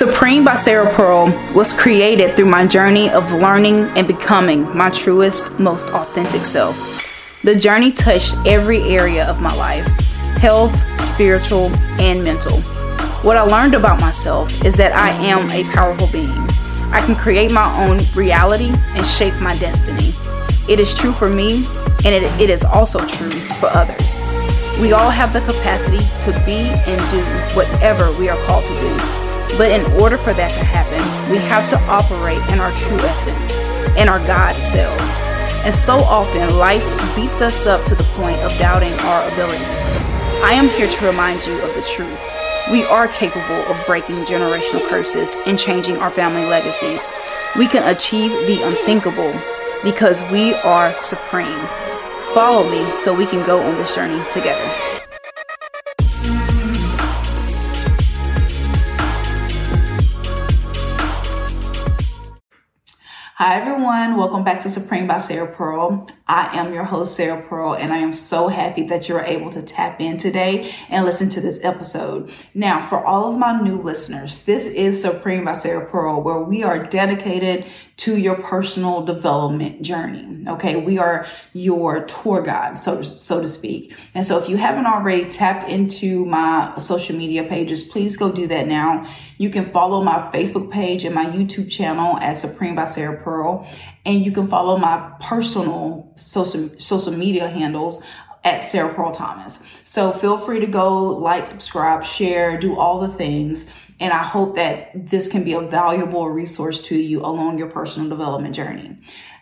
Supreme by Sarah Pearl was created through my journey of learning and becoming my truest, most authentic self. The journey touched every area of my life health, spiritual, and mental. What I learned about myself is that I am a powerful being. I can create my own reality and shape my destiny. It is true for me, and it, it is also true for others. We all have the capacity to be and do whatever we are called to do. But in order for that to happen, we have to operate in our true essence, in our God selves. And so often, life beats us up to the point of doubting our abilities. I am here to remind you of the truth. We are capable of breaking generational curses and changing our family legacies. We can achieve the unthinkable because we are supreme. Follow me so we can go on this journey together. Hi, everyone. Welcome back to Supreme by Sarah Pearl. I am your host, Sarah Pearl, and I am so happy that you're able to tap in today and listen to this episode. Now, for all of my new listeners, this is Supreme by Sarah Pearl, where we are dedicated to your personal development journey. Okay. We are your tour guide, so so to speak. And so if you haven't already tapped into my social media pages, please go do that now. You can follow my Facebook page and my YouTube channel at Supreme by Sarah Pearl. And you can follow my personal social, social media handles at Sarah Pearl Thomas. So feel free to go like, subscribe, share, do all the things. And I hope that this can be a valuable resource to you along your personal development journey.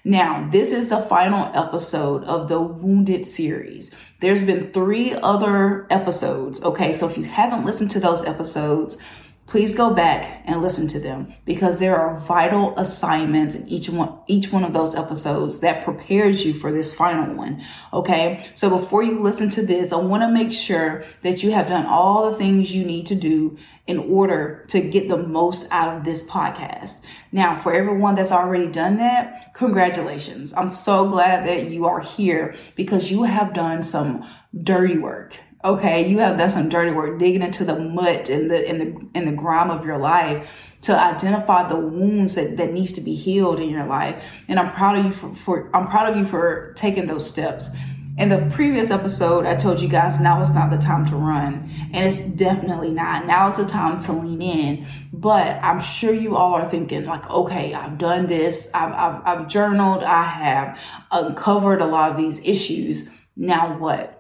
Now, this is the final episode of the Wounded series. There's been three other episodes. Okay. So if you haven't listened to those episodes, please go back and listen to them because there are vital assignments in each one each one of those episodes that prepares you for this final one okay? So before you listen to this i want to make sure that you have done all the things you need to do in order to get the most out of this podcast. Now for everyone that's already done that congratulations. I'm so glad that you are here because you have done some dirty work Okay, you have done some dirty work digging into the mud and the in the in the grime of your life to identify the wounds that, that needs to be healed in your life. And I'm proud of you for, for I'm proud of you for taking those steps. In the previous episode, I told you guys now it's not the time to run. And it's definitely not. Now is the time to lean in. But I'm sure you all are thinking, like, okay, I've done this, I've, I've, I've journaled, I have uncovered a lot of these issues. Now what?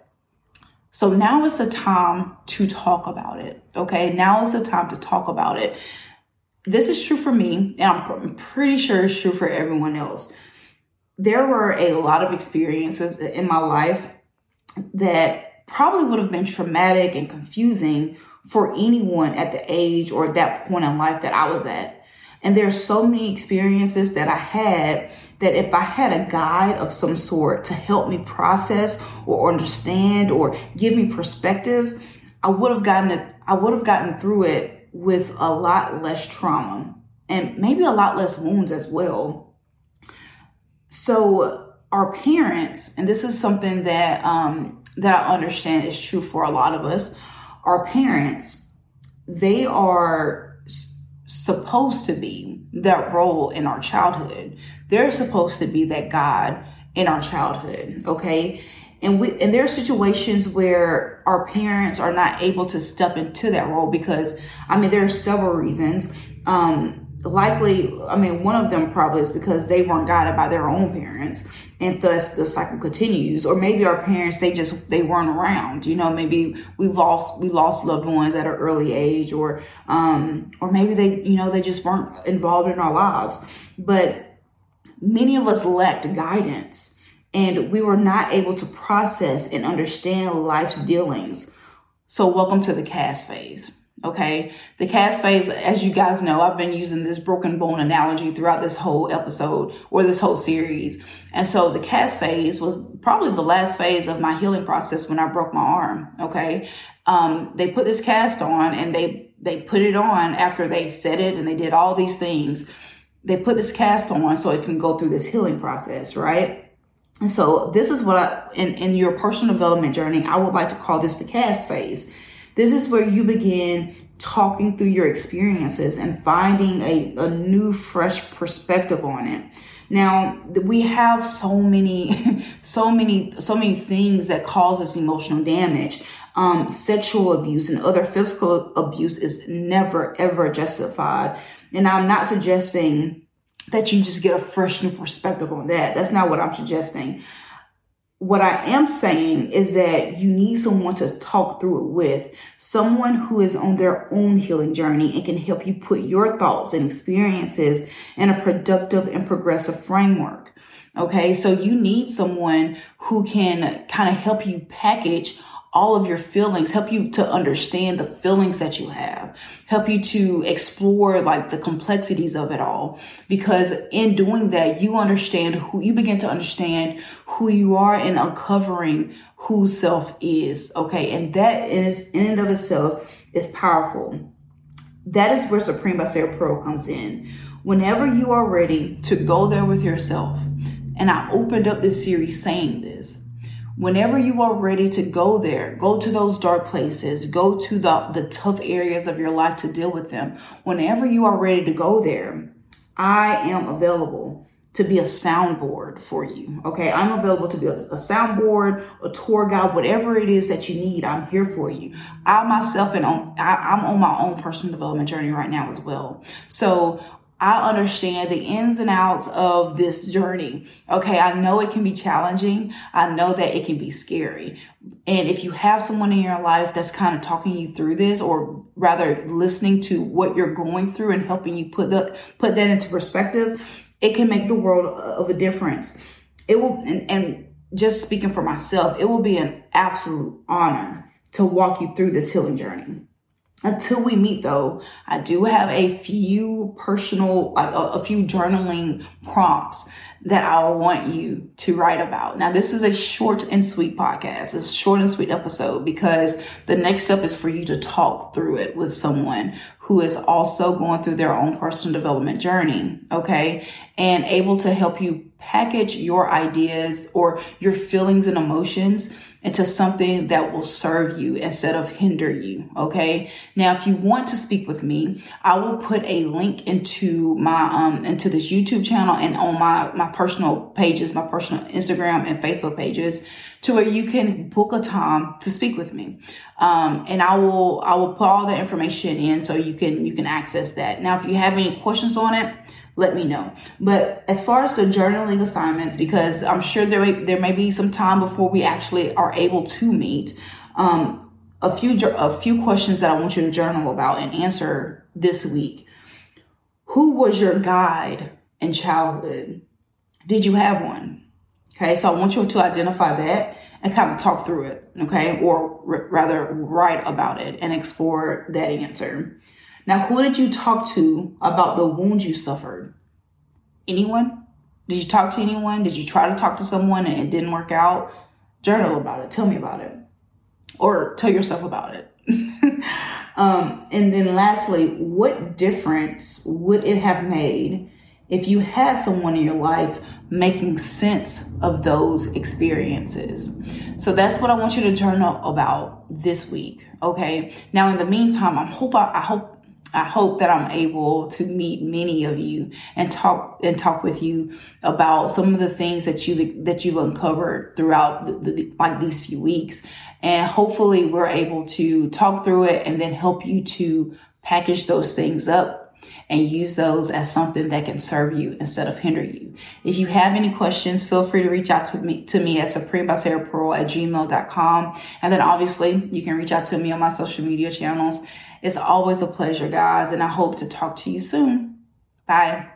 So now is the time to talk about it. Okay. Now is the time to talk about it. This is true for me, and I'm pretty sure it's true for everyone else. There were a lot of experiences in my life that probably would have been traumatic and confusing for anyone at the age or that point in life that I was at. And there are so many experiences that I had that if I had a guide of some sort to help me process or understand or give me perspective, I would have gotten it, I would have gotten through it with a lot less trauma and maybe a lot less wounds as well. So our parents, and this is something that um, that I understand is true for a lot of us, our parents, they are supposed to be that role in our childhood. They're supposed to be that God in our childhood. Okay. And we, and there are situations where our parents are not able to step into that role because, I mean, there are several reasons. Um, likely, I mean, one of them probably is because they weren't guided by their own parents and thus the cycle continues or maybe our parents they just they weren't around you know maybe we lost we lost loved ones at an early age or um or maybe they you know they just weren't involved in our lives but many of us lacked guidance and we were not able to process and understand life's dealings so welcome to the cast phase Okay. The cast phase, as you guys know, I've been using this broken bone analogy throughout this whole episode or this whole series. And so the cast phase was probably the last phase of my healing process when I broke my arm. Okay. Um, they put this cast on and they, they put it on after they set it and they did all these things. They put this cast on so it can go through this healing process, right? And so this is what I, in, in your personal development journey, I would like to call this the cast phase this is where you begin talking through your experiences and finding a, a new, fresh perspective on it. Now, we have so many, so many, so many things that cause us emotional damage. Um, sexual abuse and other physical abuse is never, ever justified. And I'm not suggesting that you just get a fresh new perspective on that. That's not what I'm suggesting what I am saying is that you need someone to talk through it with, someone who is on their own healing journey and can help you put your thoughts and experiences in a productive and progressive framework. Okay, so you need someone who can kind of help you package all of your feelings, help you to understand the feelings that you have, help you to explore like the complexities of it all. Because in doing that, you understand who you begin to understand who you are and uncovering who self is. Okay. And that in, its, in and of itself is powerful. That is where Supreme by Sarah Pearl comes in. Whenever you are ready to go there with yourself, and I opened up this series saying this, whenever you are ready to go there, go to those dark places, go to the, the tough areas of your life to deal with them. Whenever you are ready to go there, I am available to be a soundboard for you. Okay. I'm available to be a, a soundboard, a tour guide, whatever it is that you need. I'm here for you. I myself and on, I, I'm on my own personal development journey right now as well. So I understand the ins and outs of this journey. Okay. I know it can be challenging. I know that it can be scary. And if you have someone in your life that's kind of talking you through this or rather listening to what you're going through and helping you put the, put that into perspective, it can make the world of a difference. It will, and, and just speaking for myself, it will be an absolute honor to walk you through this healing journey. Until we meet though, I do have a few personal, like a, a, few journaling prompts that I want you to write about. Now, this is a short and sweet podcast. It's a short and sweet episode because the next step is for you to talk through it with someone who is also going through their own personal development journey. Okay. And able to help you package your ideas or your feelings and emotions into something that will serve you instead of hinder you. Okay. Now, if you want to speak with me, I will put a link into my, um, into this YouTube channel and on my, my personal pages, my personal Instagram and Facebook pages to where you can book a time to speak with me. Um, and I will, I will put all the information in so you can, you can access that. Now, if you have any questions on it, let me know. But as far as the journaling assignments, because I'm sure there may, there may be some time before we actually are able to meet, um, a few a few questions that I want you to journal about and answer this week. Who was your guide in childhood? Did you have one? Okay, so I want you to identify that and kind of talk through it, okay, or r- rather write about it and explore that answer. Now, who did you talk to about the wounds you suffered? Anyone? Did you talk to anyone? Did you try to talk to someone and it didn't work out? Journal about it. Tell me about it. Or tell yourself about it. um, and then lastly, what difference would it have made if you had someone in your life making sense of those experiences? So that's what I want you to journal about this week. Okay. Now, in the meantime, I hope I, I hope I hope that I'm able to meet many of you and talk and talk with you about some of the things that you that you've uncovered throughout the, the, like these few weeks, and hopefully we're able to talk through it and then help you to package those things up and use those as something that can serve you instead of hinder you. If you have any questions, feel free to reach out to me to me at supreme by Sarah Pearl at gmail.com. And then obviously you can reach out to me on my social media channels it's always a pleasure, guys, and I hope to talk to you soon. Bye.